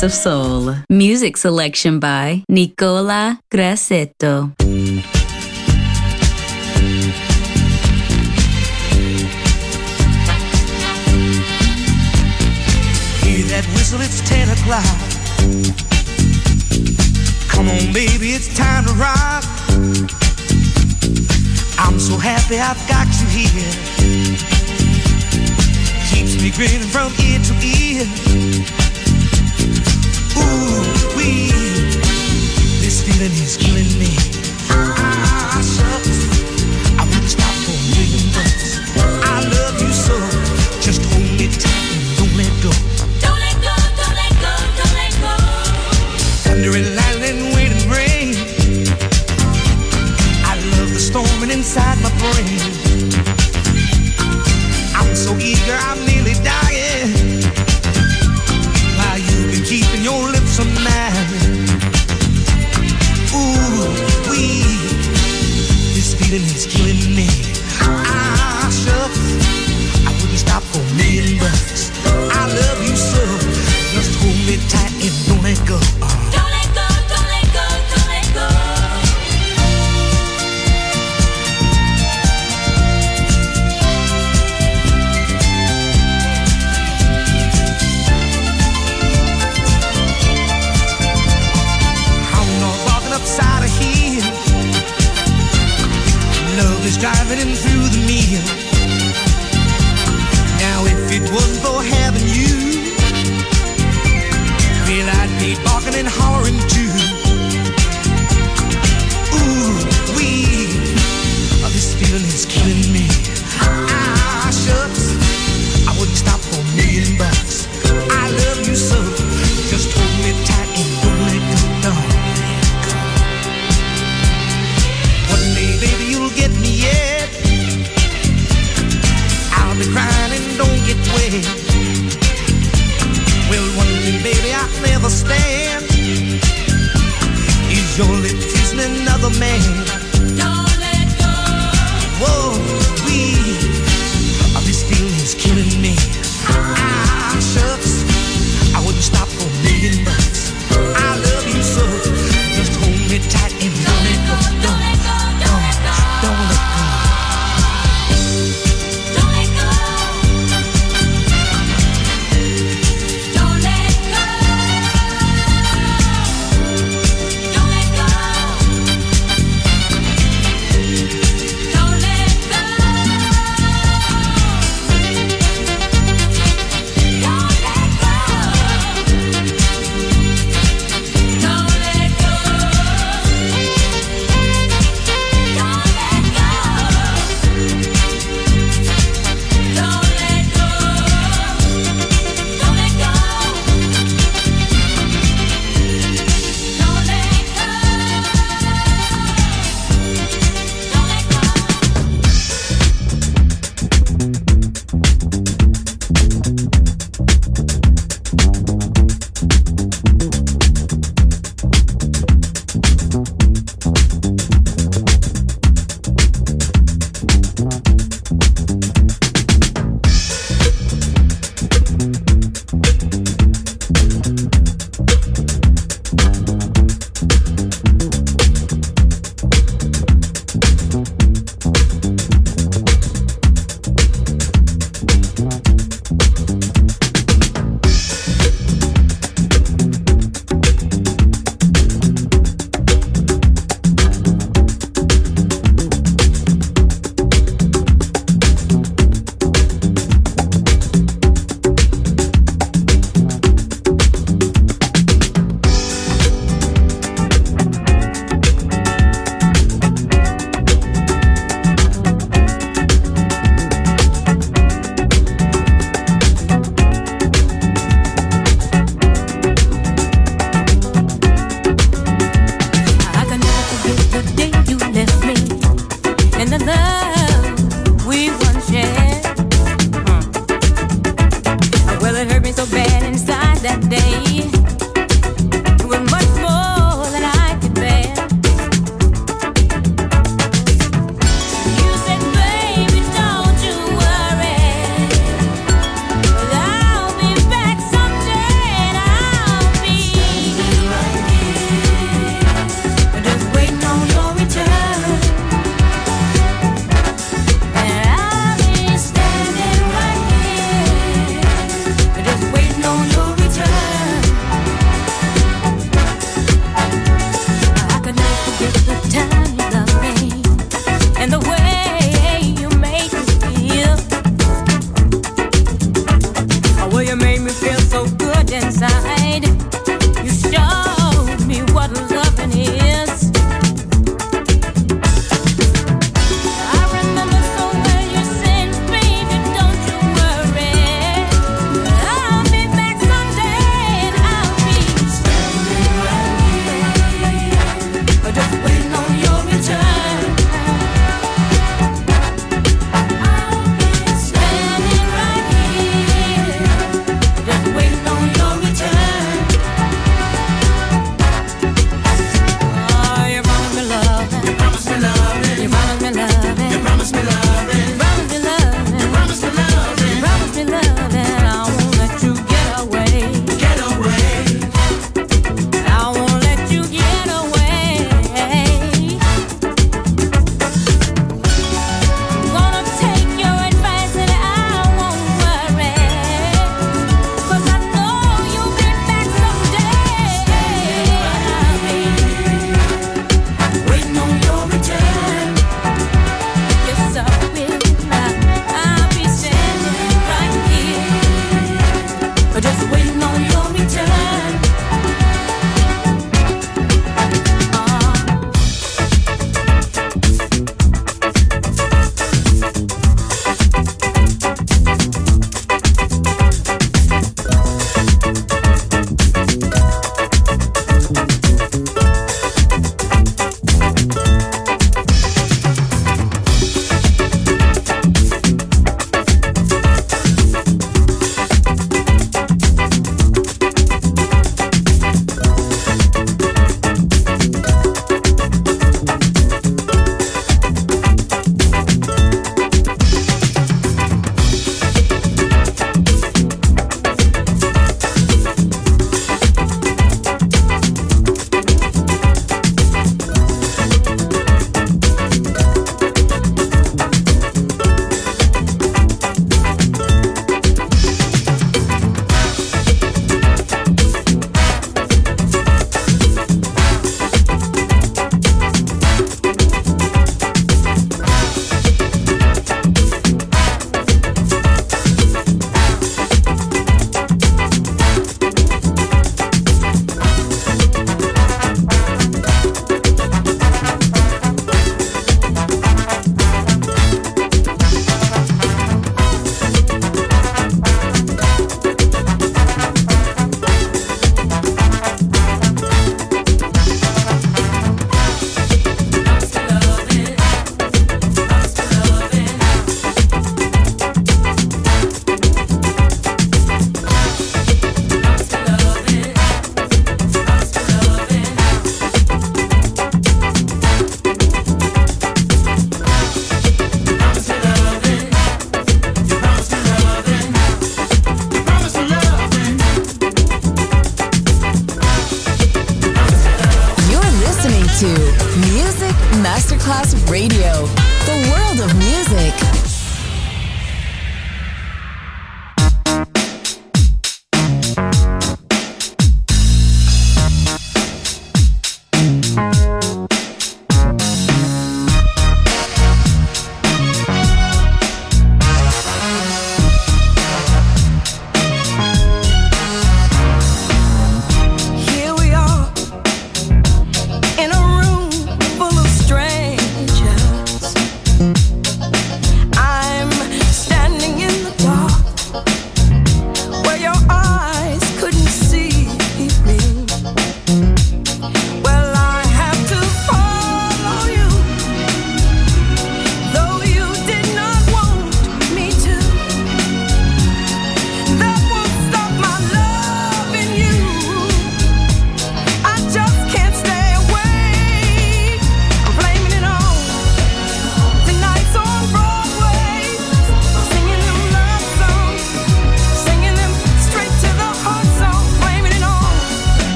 Taste of Soul. Music selection by Nicola Grassetto. Hear that whistle, it's 10 o'clock. Come on, baby, it's time to rock. I'm so happy I've got you here. Keeps me grinning from ear to ear. Ooh, we—this feeling is killing me. Way.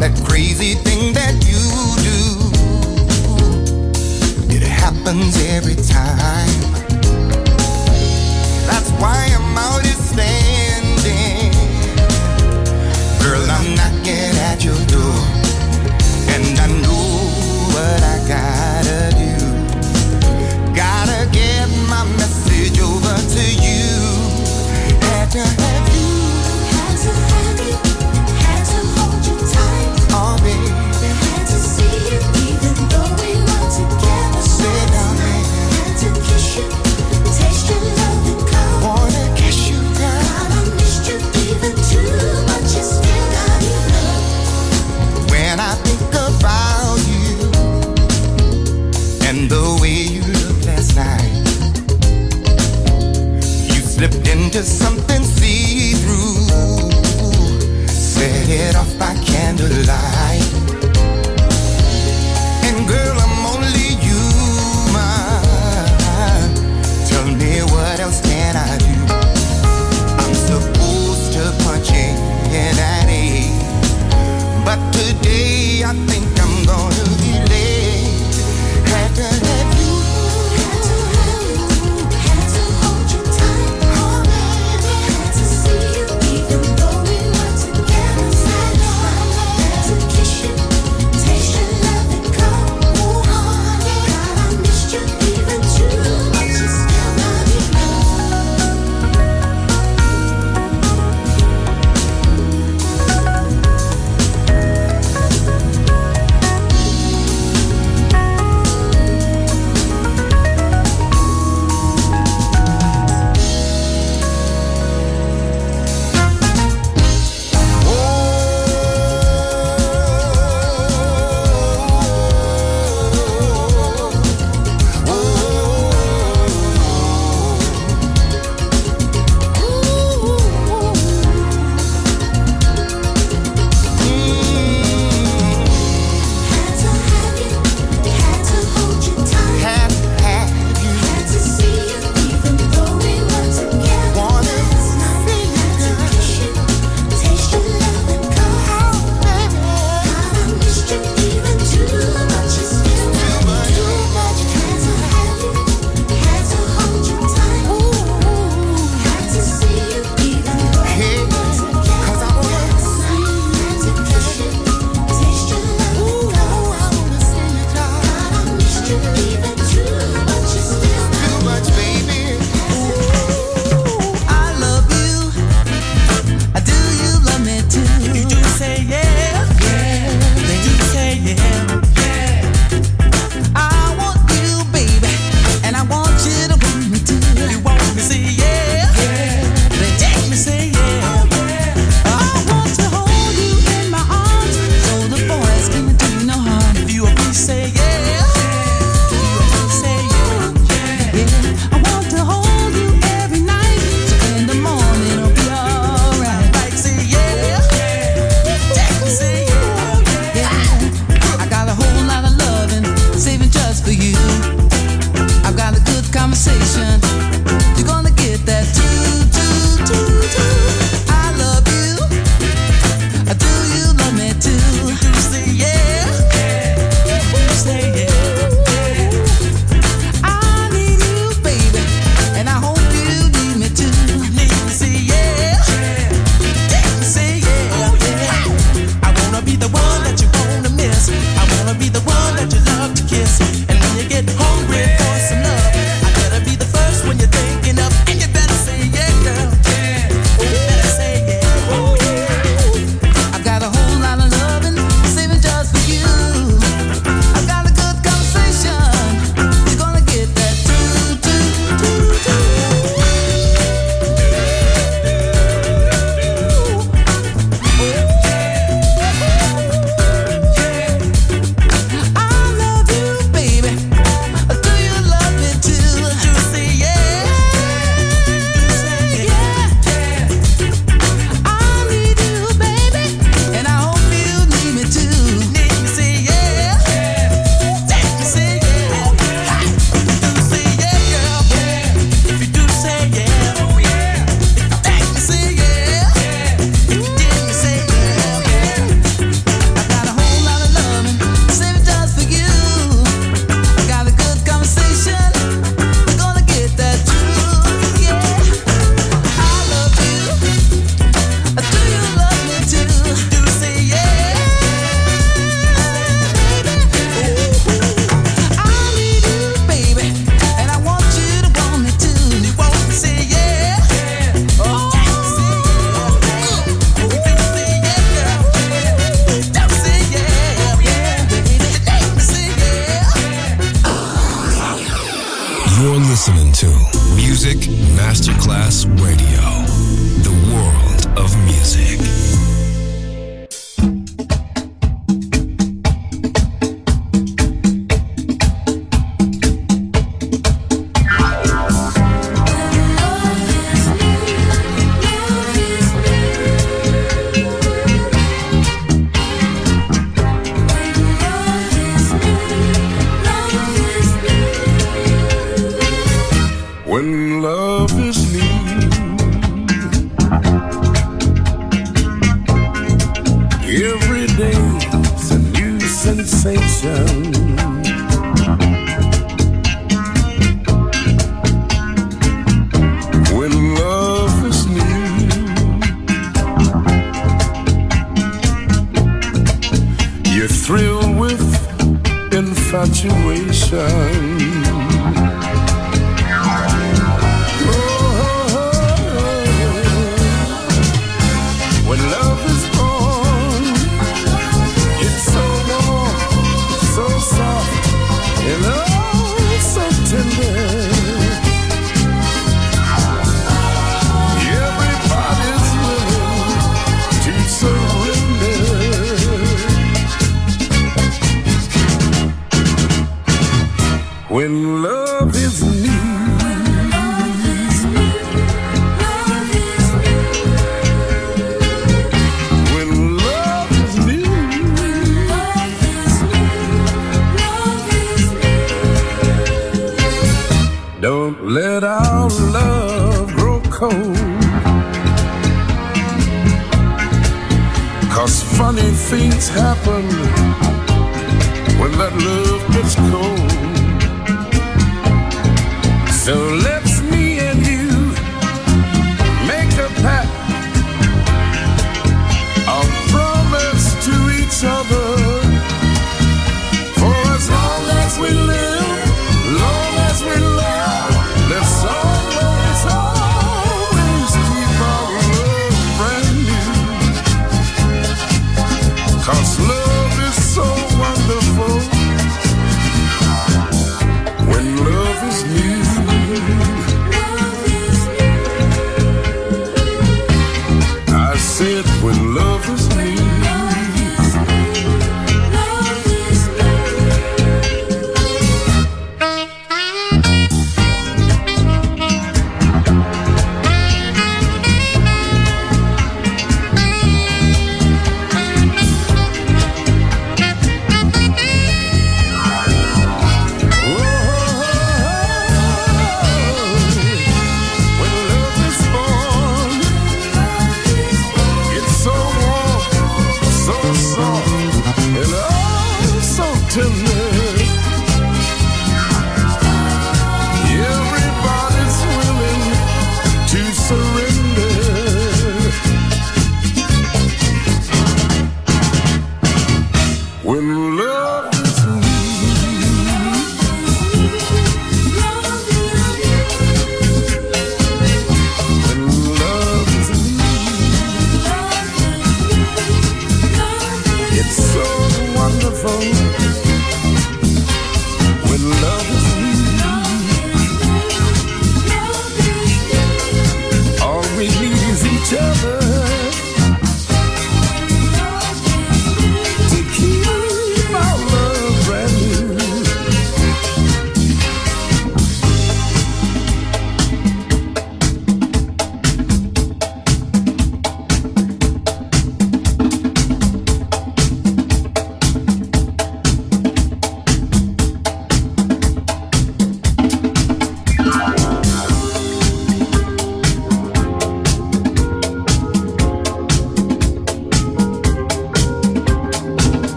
that crazy thing that you do. It happens every time. That's why I'm out.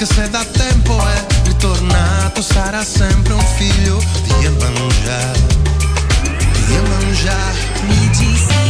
Anche se da tempo è ritornato, sarà sempre un figlio di Emanuele. Di Emanuele. Mi disse.